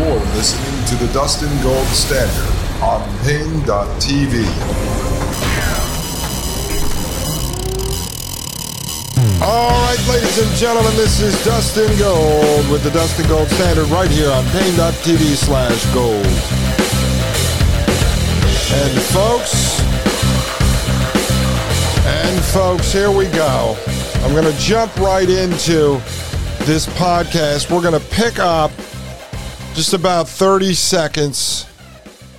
You're listening to the Dustin Gold Standard on Paine.tv. All right, ladies and gentlemen, this is Dustin Gold with the Dustin Gold Standard right here on Paine.tv slash gold. And folks, and folks, here we go. I'm going to jump right into this podcast. We're going to pick up just about 30 seconds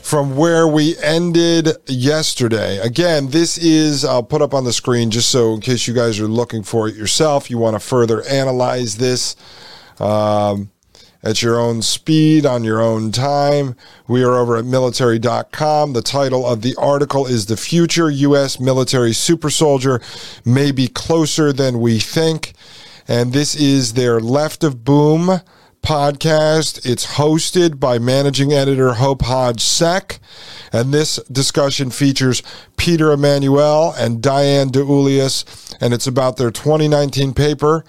from where we ended yesterday. Again, this is, I'll put up on the screen just so in case you guys are looking for it yourself, you want to further analyze this um, at your own speed, on your own time. We are over at military.com. The title of the article is The Future U.S. Military Super Soldier May Be Closer Than We Think. And this is their Left of Boom podcast. It's hosted by managing editor Hope Hodge Seck, And this discussion features Peter Emanuel and Diane DiEuliis. And it's about their 2019 paper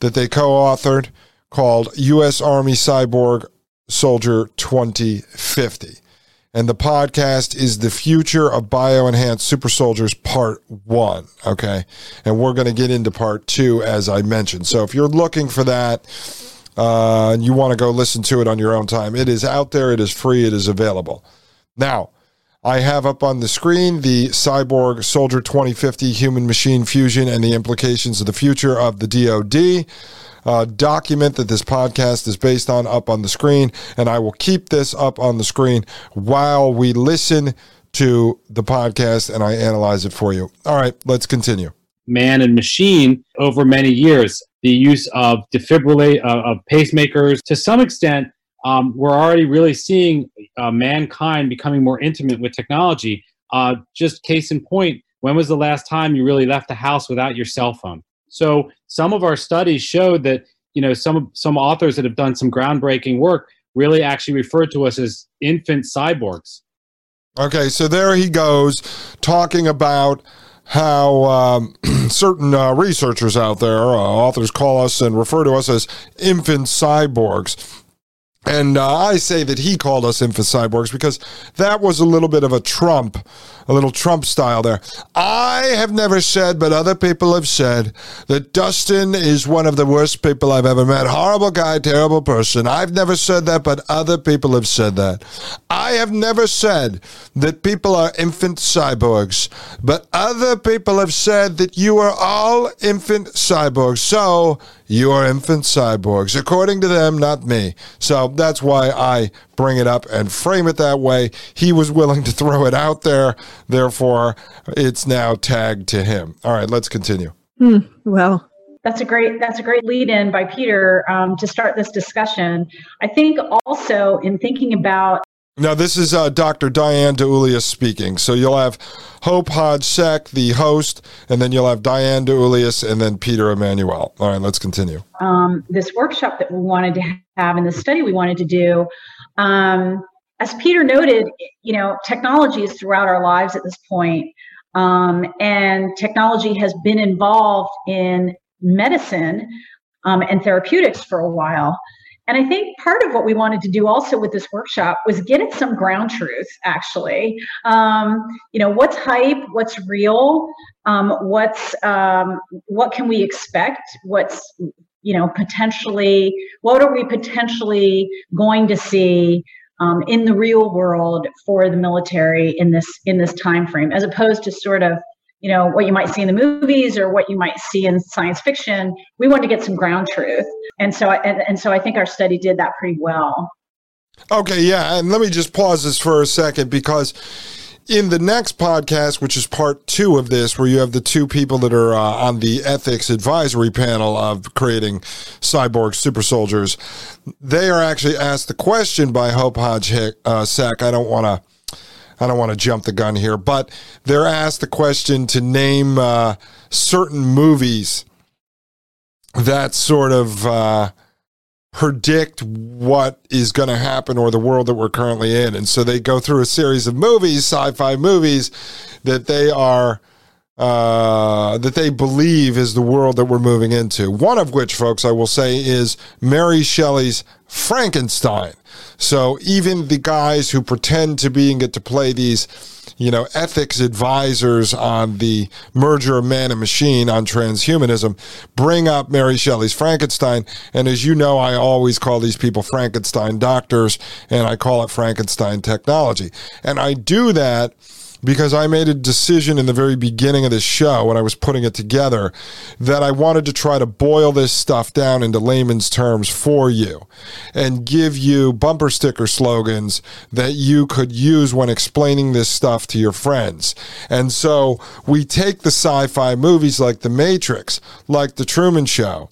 that they co authored called U.S. Army Cyborg Soldier 2050. And the podcast is The Future of Bioenhanced Super Soldiers Part 1. Okay. And we're going to get into Part 2, as I mentioned. So if you're looking for that, uh, and you want to go listen to it on your own time, it is out there, it is free, it is available. Now, I have up on the screen the Cyborg Soldier 2050 Human Machine Fusion and the Implications of the Future of the DoD. Uh, document that this podcast is based on up on the screen, and I will keep this up on the screen while we listen to the podcast and I analyze it for you. All right, let's continue. Man and machine over many years the use of defibrillate uh, of pacemakers. To some extent, um, we're already really seeing uh, mankind becoming more intimate with technology. Uh, just case in point, when was the last time you really left the house without your cell phone? So some of our studies showed that you know some some authors that have done some groundbreaking work really actually refer to us as infant cyborgs. Okay, so there he goes talking about how um, certain uh, researchers out there, uh, authors call us and refer to us as infant cyborgs. And uh, I say that he called us infant cyborgs because that was a little bit of a Trump a little Trump style there. I have never said, but other people have said, that Dustin is one of the worst people I've ever met. Horrible guy, terrible person. I've never said that, but other people have said that. I have never said that people are infant cyborgs, but other people have said that you are all infant cyborgs. So you are infant cyborgs, according to them, not me. So that's why I bring it up and frame it that way. He was willing to throw it out there. Therefore, it's now tagged to him. All right, let's continue. Hmm, well, that's a great that's a great lead in by Peter um, to start this discussion. I think also in thinking about now, this is uh, Dr. Diane DiEuliis speaking. So you'll have Hope Hodge-Seck, the host, and then you'll have Diane DiEuliis and then Peter Emanuel. All right, let's continue. Um, this workshop that we wanted to have and the study we wanted to do um, as Peter noted, you know, technology is throughout our lives at this point, um, and technology has been involved in medicine um, and therapeutics for a while. And I think part of what we wanted to do also with this workshop was get at some ground truth, actually. Um, you know, what's hype, what's real, um, what's um, what can we expect, what's you know, potentially, what are we potentially going to see um, in the real world for the military in this in this time frame, as opposed to sort of you know what you might see in the movies or what you might see in science fiction we want to get some ground truth and so and, and so i think our study did that pretty well okay yeah and let me just pause this for a second because in the next podcast, which is part two of this, where you have the two people that are uh, on the ethics advisory panel of creating cyborg super soldiers, they are actually asked the question by Hope Hodge uh, Sack. I don't want to. I don't want to jump the gun here, but they're asked the question to name uh, certain movies that sort of uh, predict what is going to happen or the world that we're currently in. And so they go through a series of movies, sci-fi movies that they are uh, that they believe is the world that we're moving into. One of which, folks, I will say, is Mary Shelley's Frankenstein. So even the guys who pretend to be and get to play these you know, ethics advisors on the merger of man and machine on transhumanism bring up Mary Shelley's Frankenstein. And as you know, I always call these people Frankenstein doctors and I call it Frankenstein technology. And I do that because I made a decision in the very beginning of this show when I was putting it together that I wanted to try to boil this stuff down into layman's terms for you and give you bumper sticker slogans that you could use when explaining this stuff to your friends. And so we take the sci fi movies like The Matrix, like The Truman Show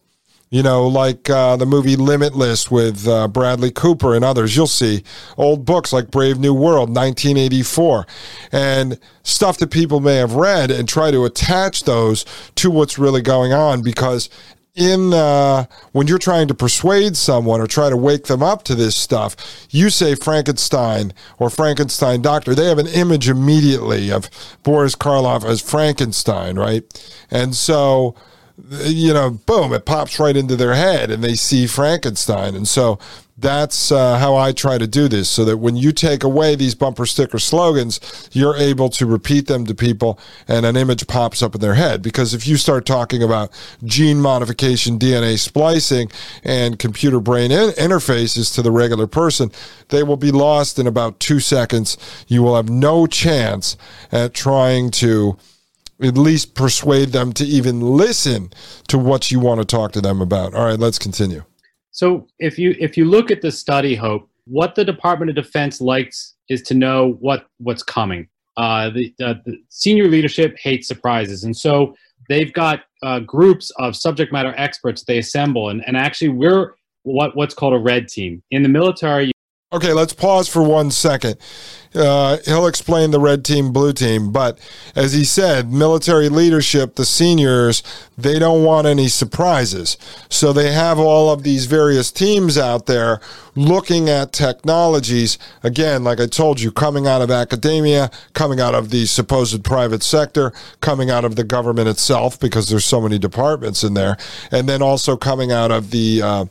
you know, like uh, the movie Limitless with uh, Bradley Cooper and others. You'll see old books like Brave New World, 1984, and stuff that people may have read and try to attach those to what's really going on because in uh, when you're trying to persuade someone or try to wake them up to this stuff, you say Frankenstein or Frankenstein doctor. They have an image immediately of Boris Karloff as Frankenstein, right? And so you know, boom, it pops right into their head and they see Frankenstein. And so that's uh, how I try to do this so that when you take away these bumper sticker slogans, you're able to repeat them to people and an image pops up in their head. Because if you start talking about gene modification, DNA splicing, and computer brain in- interfaces to the regular person, they will be lost in about two seconds. You will have no chance at trying to at least persuade them to even listen to what you want to talk to them about. All right, let's continue. So if you if you look at the study, Hope, what the Department of Defense likes is to know what what's coming. Uh, the, the, senior leadership hates surprises, and so they've got uh, groups of subject matter experts they assemble, and, and actually we're what what's called a red team in the military. Okay, let's pause for one second. Uh, he'll explain the red team, blue team. But as he said, military leadership, the seniors, they don't want any surprises. So they have all of these various teams out there looking at technologies. Again, like I told you, coming out of academia, coming out of the supposed private sector, coming out of the government itself, because there's so many departments in there, and then also coming out of the uh,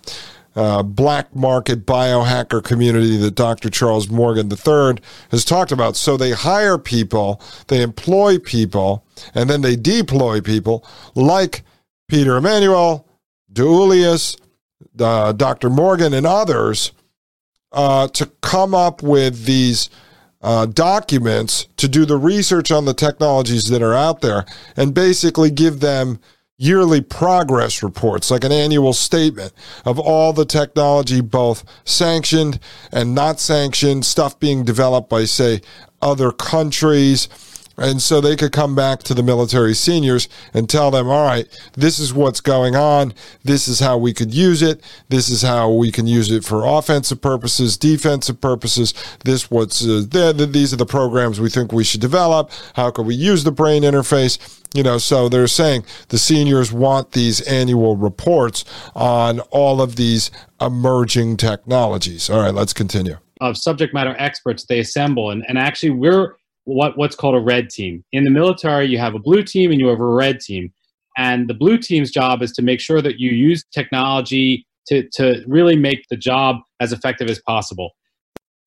uh, black market biohacker community that Dr. Charles Morgan III has talked about. So they hire people, they employ people, and then they deploy people like Peter Emanuel, DiEuliis, uh, Dr. Morgan, and others uh, to come up with these. Uh, documents to do the research on the technologies that are out there and basically give them yearly progress reports, like an annual statement of all the technology, both sanctioned and not sanctioned, stuff being developed by, say, other countries and so they could come back to the military seniors and tell them, all right, this is what's going on. This is how we could use it. This is how we can use it for offensive purposes, defensive purposes. This what's uh, these are the programs we think we should develop. How can we use the brain interface? You know, so they're saying the seniors want these annual reports on all of these emerging technologies. All right, let's continue. Of subject matter experts they assemble, and, and actually we're what what's called a red team. In the military, you have a blue team and you have a red team. And the blue team's job is to make sure that you use technology to, to really make the job as effective as possible.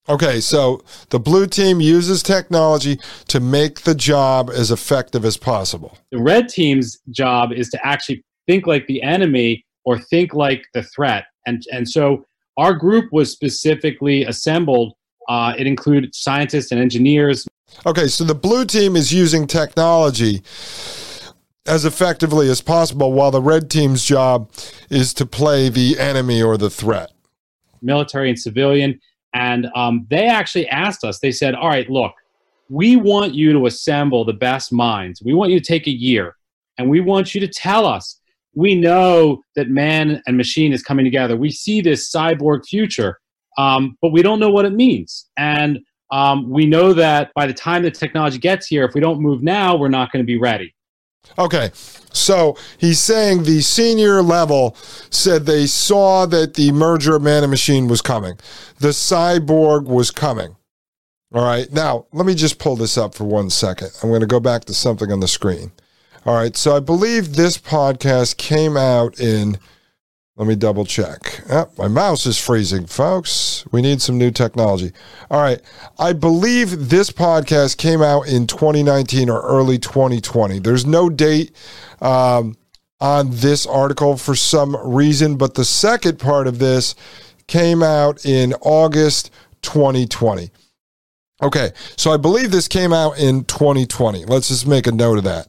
Okay, so the blue team uses technology to make the job as effective as possible. The red team's job is to actually think like the enemy or think like the threat. And, and so our group was specifically assembled. Uh, it included scientists and engineers. Okay, so the blue team is using technology as effectively as possible, while the red team's job is to play the enemy or the threat. Military and civilian. And um, they actually asked us, they said, All right, look, we want you to assemble the best minds. We want you to take a year and we want you to tell us. We know that man and machine is coming together. We see this cyborg future, um, but we don't know what it means. And um, we know that by the time the technology gets here, if we don't move now, we're not going to be ready. Okay, so he's saying the senior level said they saw that the merger of man and machine was coming, the cyborg was coming. All right, now let me just pull this up for one second. I'm going to go back to something on the screen. All right, so I believe this podcast came out in let me double check. Oh, my mouse is freezing, folks. We need some new technology. All right. I believe this podcast came out in 2019 or early 2020. There's no date um, on this article for some reason, but the second part of this came out in August 2020. Okay. So I believe this came out in 2020. Let's just make a note of that.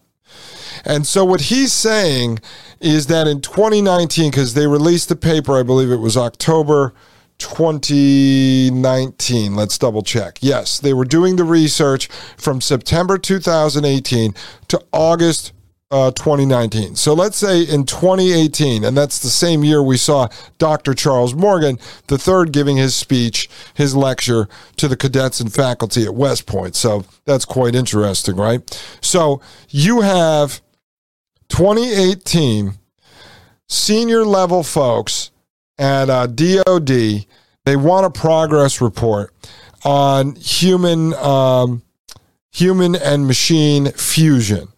And so what he's saying is that in 2019, because they released the paper, I believe it was October 2019. Let's double check. Yes, they were doing the research from September 2018 to August uh, 2019. So let's say in 2018, and that's the same year we saw Dr. Charles Morgan, the third, giving his speech, his lecture to the cadets and faculty at West Point. So that's quite interesting, right? So you have 2018 senior level folks at uh, DOD. They want a progress report on human um, human and machine fusion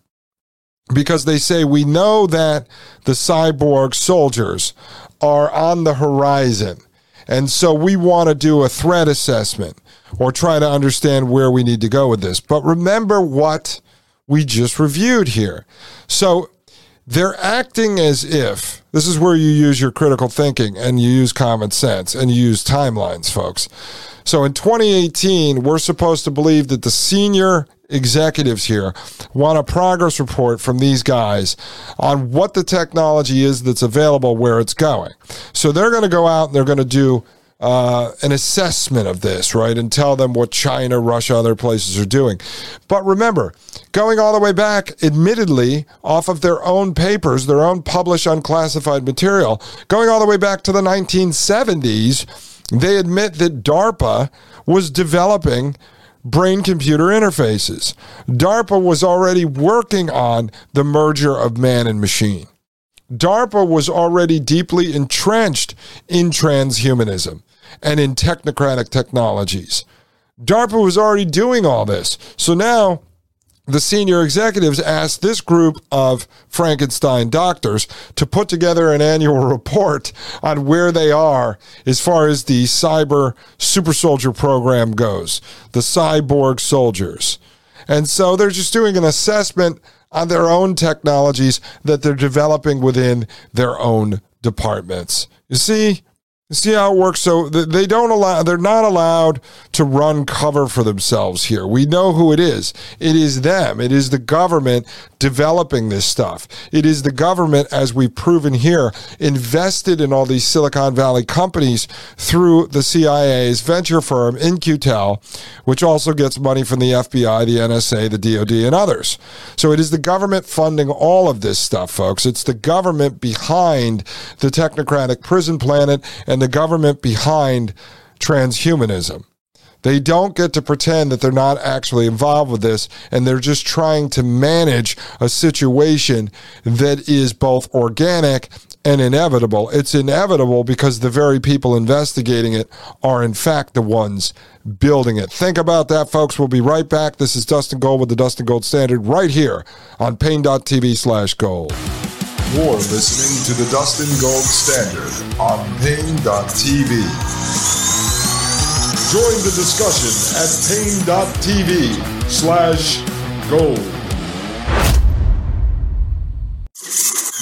because they say we know that the cyborg soldiers are on the horizon. And so we want to do a threat assessment or try to understand where we need to go with this. But remember what we just reviewed here. So they're acting as if this is where you use your critical thinking and you use common sense and you use timelines, folks. So in 2018, we're supposed to believe that the senior executives here want a progress report from these guys on what the technology is that's available, where it's going. So they're going to go out and they're going to do uh, an assessment of this, right, and tell them what China, Russia, other places are doing. But remember, going all the way back, admittedly, off of their own papers, their own published unclassified material, going all the way back to the 1970s, they admit that DARPA was developing brain computer interfaces. DARPA was already working on the merger of man and machine. DARPA was already deeply entrenched in transhumanism and in technocratic technologies. DARPA was already doing all this. So now the senior executives asked this group of Frankenstein doctors to put together an annual report on where they are as far as the cyber super soldier program goes, the cyborg soldiers. And so they're just doing an assessment on their own technologies that they're developing within their own departments. You see, See how it works. So they don't allow, they're not allowed to run cover for themselves here. We know who it is. It is them. It is the government developing this stuff. It is the government, as we've proven here, invested in all these Silicon Valley companies through the CIA's venture firm, In-Q-Tel, which also gets money from the FBI, the NSA, the DOD, and others. So it is the government funding all of this stuff, folks. It's the government behind the technocratic prison planet and and the government behind transhumanism. They don't get to pretend that they're not actually involved with this and they're just trying to manage a situation that is both organic and inevitable. It's inevitable because the very people investigating it are, in fact, the ones building it. Think about that, folks. We'll be right back. This is Dustin Gold with the Dustin Gold Standard right here on Paine.tv slash gold. You're listening to the Dustin Gold Standard on Paine.tv. Join the discussion at Paine.tv slash gold.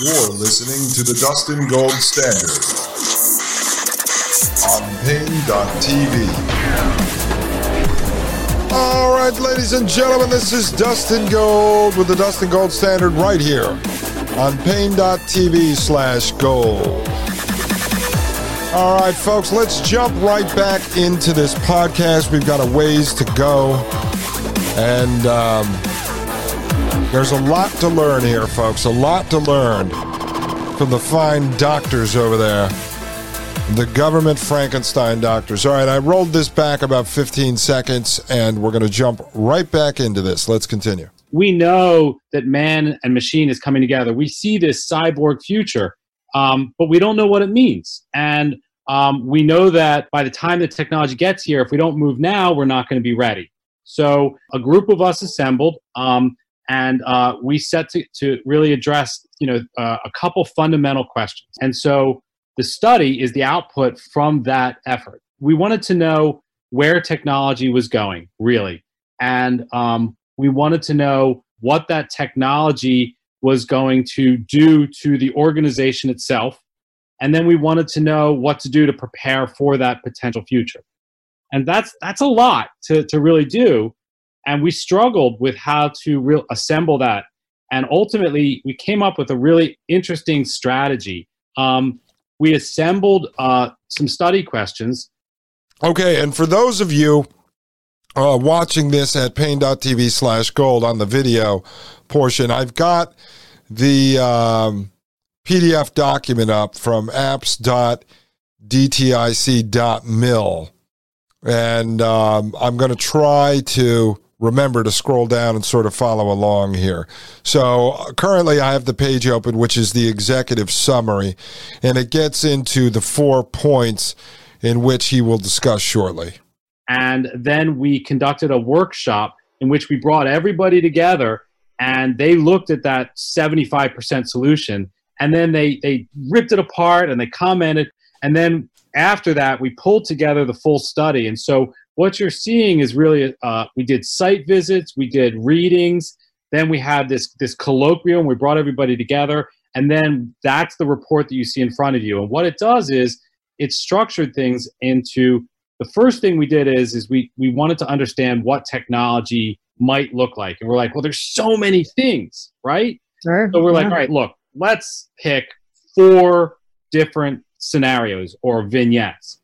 You're listening to the Dustin Gold Standard on Paine.tv. All right, ladies and gentlemen, this is Dustin Gold with the Dustin Gold Standard right here on paine.tv slash gold. All right, folks, let's jump right back into this podcast. We've got a ways to go. And um, there's a lot to learn here, folks. A lot to learn from the fine doctors over there. The government Frankenstein doctors. All right, I rolled this back about 15 seconds, and we're going to jump right back into this. Let's continue. We know that man and machine is coming together. We see this cyborg future, um, but we don't know what it means. And um, we know that by the time the technology gets here, if we don't move now, we're not going to be ready. So a group of us assembled, um, and uh, we set to, to really address, you know, uh, a couple fundamental questions. And so the study is the output from that effort. We wanted to know where technology was going, really, and um, we wanted to know what that technology was going to do to the organization itself, and then we wanted to know what to do to prepare for that potential future. And that's that's a lot to, to really do. And we struggled with how to real assemble that. And ultimately we came up with a really interesting strategy. Um, we assembled uh, some study questions. Okay and for those of you uh, watching this at paine.tv slash gold on the video portion i've got the um, pdf document up from apps.dtic.mil and um, I'm going to try to remember to scroll down and sort of follow along here. So currently I have the page open, which is the executive summary, and it gets into the four points in which he will discuss shortly. And then we conducted a workshop in which we brought everybody together and they looked at that 75% solution and then they, they ripped it apart and they commented. And then after that, we pulled together the full study. And so what you're seeing is really uh, we did site visits, we did readings, then we had this this colloquium. We brought everybody together, and then that's the report that you see in front of you. And what it does is it structured things into the first thing we did is is we we wanted to understand what technology might look like, and we're like, well, there's so many things, right? Sure. So we're yeah. like, all right, look, let's pick four different scenarios or vignettes.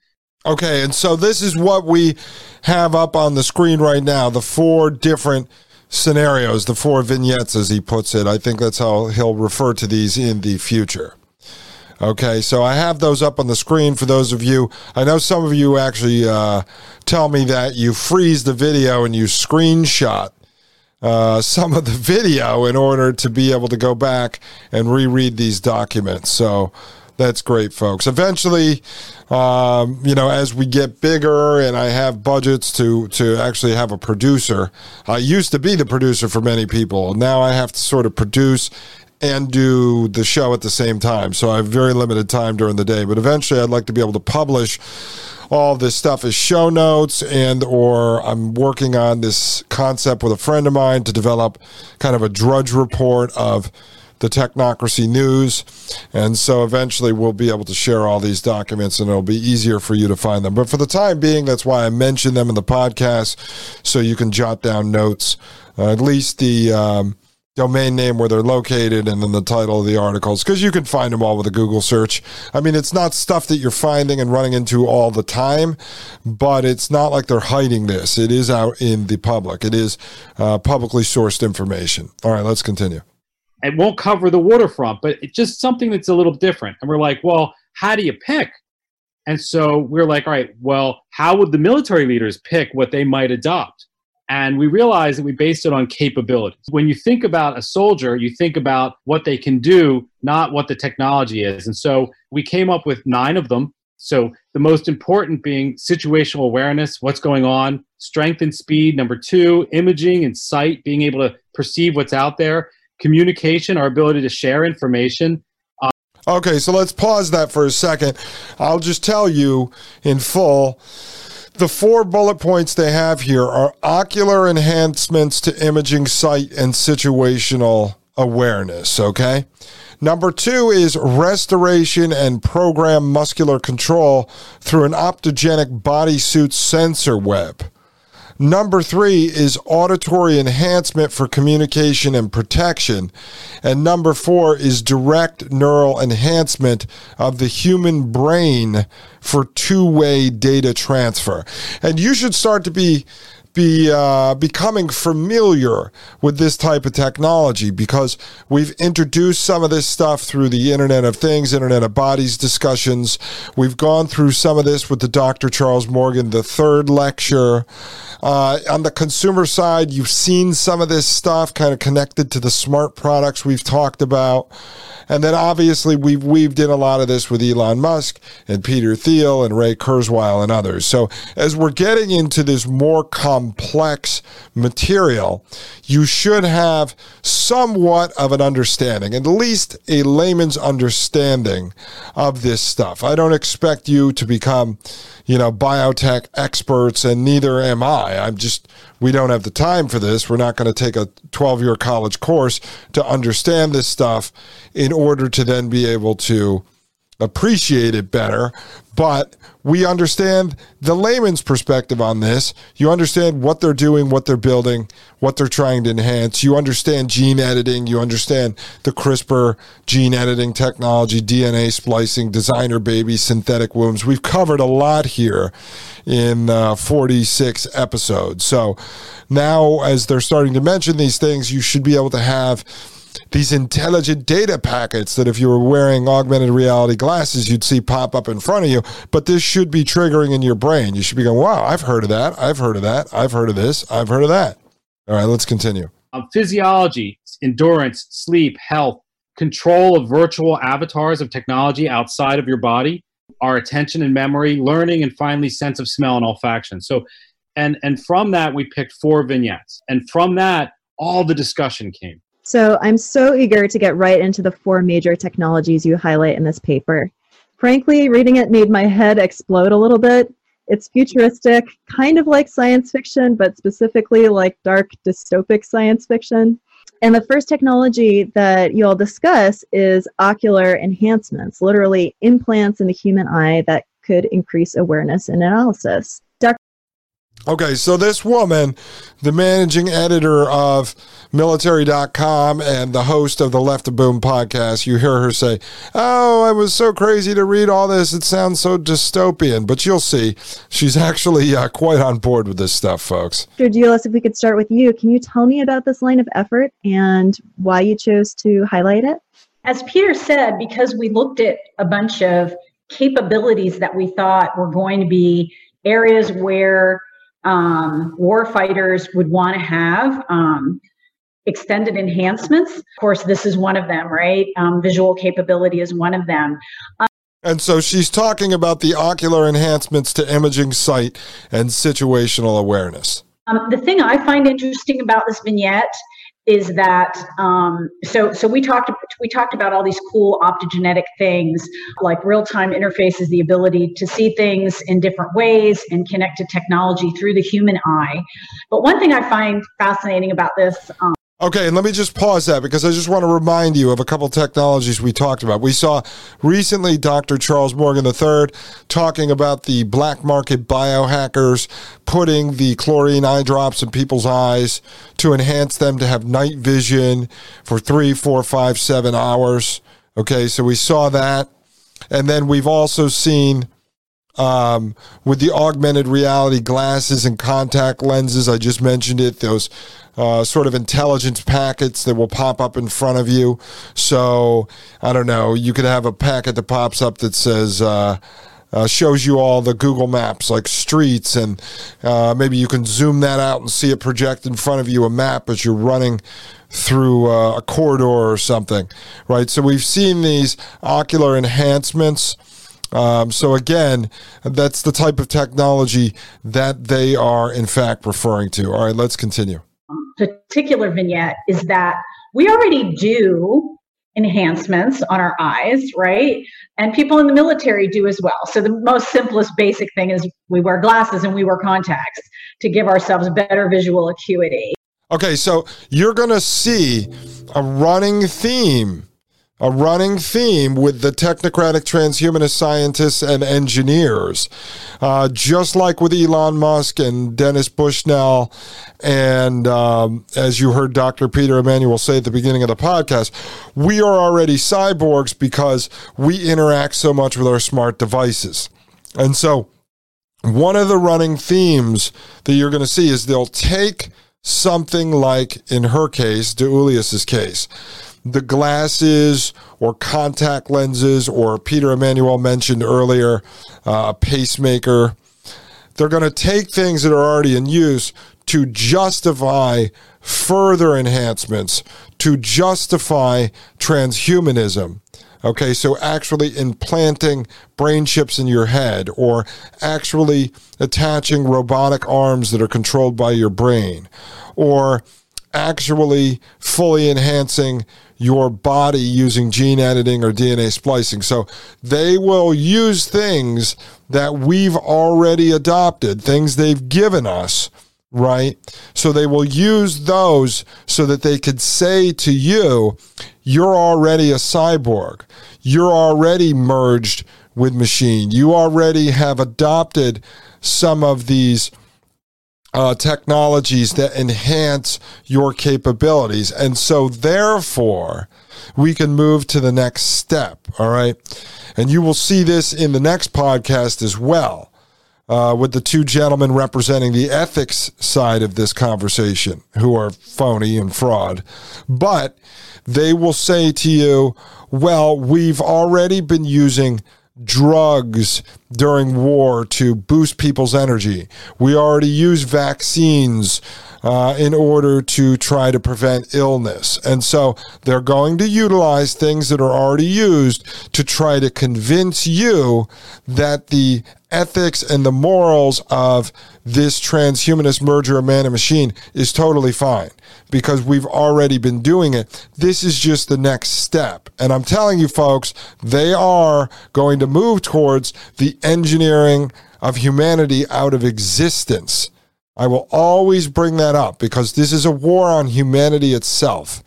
Okay, and so this is what we have up on the screen right now the four different scenarios, the four vignettes, as he puts it. I think that's how he'll refer to these in the future. Okay, so I have those up on the screen for those of you. I know some of you actually uh, tell me that you freeze the video and you screenshot uh, some of the video in order to be able to go back and reread these documents. So that's great, folks. Eventually, um, you know, as we get bigger and I have budgets to to actually have a producer, I used to be the producer for many people. Now I have to sort of produce and do the show at the same time. So I have very limited time during the day. But eventually, I'd like to be able to publish all this stuff as show notes and or I'm working on this concept with a friend of mine to develop kind of a drudge report of the Technocracy News. And so eventually we'll be able to share all these documents and it'll be easier for you to find them. But for the time being, that's why I mention them in the podcast so you can jot down notes, uh, at least the. Um, domain name where they're located and then the title of the articles because you can find them all with a Google search. I mean, it's not stuff that you're finding and running into all the time, but it's not like they're hiding this. It is out in the public, it is uh, publicly sourced information. All right, let's continue it won't cover the waterfront, but it's just something that's a little different. And we're like, well, how do you pick? And so we're like, all right, well, how would the military leaders pick what they might adopt? And we realized that we based it on capabilities. When you think about a soldier, you think about what they can do, not what the technology is. And so we came up with nine of them. So the most important being situational awareness, what's going on, strength and speed. Number two, imaging and sight, being able to perceive what's out there communication, our ability to share information. Okay, so let's pause that for a second. I'll just tell you in full the four bullet points they have here are ocular enhancements to imaging sight and situational awareness, okay? Number two is restoration and program muscular control through an optogenetic bodysuit sensor web. Number three is auditory enhancement for communication and protection. And number four is direct neural enhancement of the human brain for two way data transfer. And you should start to be be uh, becoming familiar with this type of technology because we've introduced some of this stuff through the Internet of Things, Internet of Bodies discussions. We've gone through some of this with the Dr. Charles Morgan, the third lecture. Uh, on the consumer side, you've seen some of this stuff kind of connected to the smart products we've talked about. And then obviously we've weaved in a lot of this with Elon Musk and Peter Thiel and Ray Kurzweil and others. So as we're getting into this more complex material, you should have somewhat of an understanding, at least a layman's understanding of this stuff. I don't expect you to become, you know, biotech experts and neither am I. I'm just we don't have the time for this. We're not going to take a 12 year college course to understand this stuff in order to then be able to appreciate it better. But we understand the layman's perspective on this. You understand what they're doing, what they're building, what they're trying to enhance. You understand gene editing. You understand the CRISPR gene editing technology, DNA splicing, designer babies, synthetic wombs. We've covered a lot here in uh, 46 episodes. So now, as they're starting to mention these things, you should be able to have these intelligent data packets that if you were wearing augmented reality glasses, you'd see pop up in front of you. But this should be triggering in your brain. You should be going, wow, I've heard of that. I've heard of that. I've heard of this. I've heard of that. All right, let's continue. Um, physiology, endurance, sleep, health, control of virtual avatars of technology outside of your body, our attention and memory, learning, and finally sense of smell and olfaction. So, and and from that we picked four vignettes, and from that all the discussion came. So I'm so eager to get right into the four major technologies you highlight in this paper. Frankly, reading it made my head explode a little bit. It's futuristic, kind of like science fiction, but specifically like dark dystopic science fiction. And the first technology that you'll discuss is ocular enhancements, literally implants in the human eye that could increase awareness and analysis. Okay, so this woman, the managing editor of military.com and the host of the Left of Boom podcast, you hear her say, Oh, I was so crazy to read all this. It sounds so dystopian. But you'll see, she's actually uh, quite on board with this stuff, folks. Dr. DiEuliis, if we could start with you, can you tell me about this line of effort and why you chose to highlight it? As Peter said, because we looked at a bunch of capabilities that we thought were going to be areas where um, war fighters would want to have um, extended enhancements. Of course, this is one of them, right? Um, visual capability is one of them. And so she's talking about the ocular enhancements to imaging sight and situational awareness. Um, the thing I find interesting about this vignette is that um, so so we talked we talked about all these cool optogenetic things like real time interfaces, the ability to see things in different ways and connect to technology through the human eye. But one thing I find fascinating about this. Um, Okay, and let me just pause that because I just want to remind you of a couple technologies we talked about. We saw recently Dr. Charles Morgan III talking about the black market biohackers putting the chlorine eye drops in people's eyes to enhance them to have night vision for three, four, five, seven hours. Okay, so we saw that. And then we've also seen um, with the augmented reality glasses and contact lenses. I just mentioned it, those uh, sort of intelligence packets that will pop up in front of you. So, I don't know, you could have a packet that pops up that says, uh, uh, shows you all the Google Maps, like streets, and uh, maybe you can zoom that out and see it project in front of you a map as you're running through uh, a corridor or something, right? So we've seen these ocular enhancements um, so again, that's the type of technology that they are in fact referring to. All right, let's continue. Particular vignette is that we already do enhancements on our eyes, right? And people in the military do as well. So the most simplest basic thing is we wear glasses and we wear contacts to give ourselves better visual acuity. Okay, so you're going to see a running theme, a running theme with the technocratic transhumanist scientists and engineers, uh, just like with Elon Musk and Dennis Bushnell, and um, as you heard Dr. Peter Emanuel say at the beginning of the podcast, we are already cyborgs because we interact so much with our smart devices, and so. One of the running themes that you're going to see is they'll take something like, in her case, DiEuliis's case, the glasses or contact lenses, or Peter Emanuel mentioned earlier, uh, a pacemaker. They're going to take things that are already in use to justify further enhancements, to justify transhumanism. Okay, so actually implanting brain chips in your head or actually attaching robotic arms that are controlled by your brain or actually fully enhancing your body using gene editing or DNA splicing. So they will use things that we've already adopted, things they've given us, right? So they will use those so that they could say to you, you're already a cyborg. You're already merged with machine. You already have adopted some of these uh, technologies that enhance your capabilities. And so, therefore, we can move to the next step. All right. And you will see this in the next podcast as well. Uh, with the two gentlemen representing the ethics side of this conversation, who are phony and fraud. But they will say to you, well, we've already been using drugs during war to boost people's energy. We already use vaccines uh, in order to try to prevent illness. And so they're going to utilize things that are already used to try to convince you that the ethics and the morals of this transhumanist merger of man and machine is totally fine because we've already been doing it. This is just the next step. And I'm telling you, folks, they are going to move towards the engineering of humanity out of existence. I will always bring that up because this is a war on humanity itself.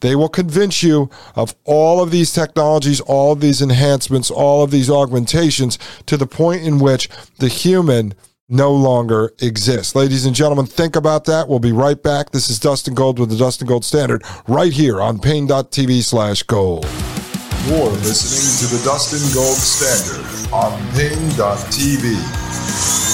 They will convince you of all of these technologies, all of these enhancements, all of these augmentations to the point in which the human no longer exists. Ladies and gentlemen, think about that. We'll be right back. This is Dustin Gold with the Dustin Gold Standard right here on paine.tv slash gold. You're listening to the Dustin Gold Standard on paine.tv.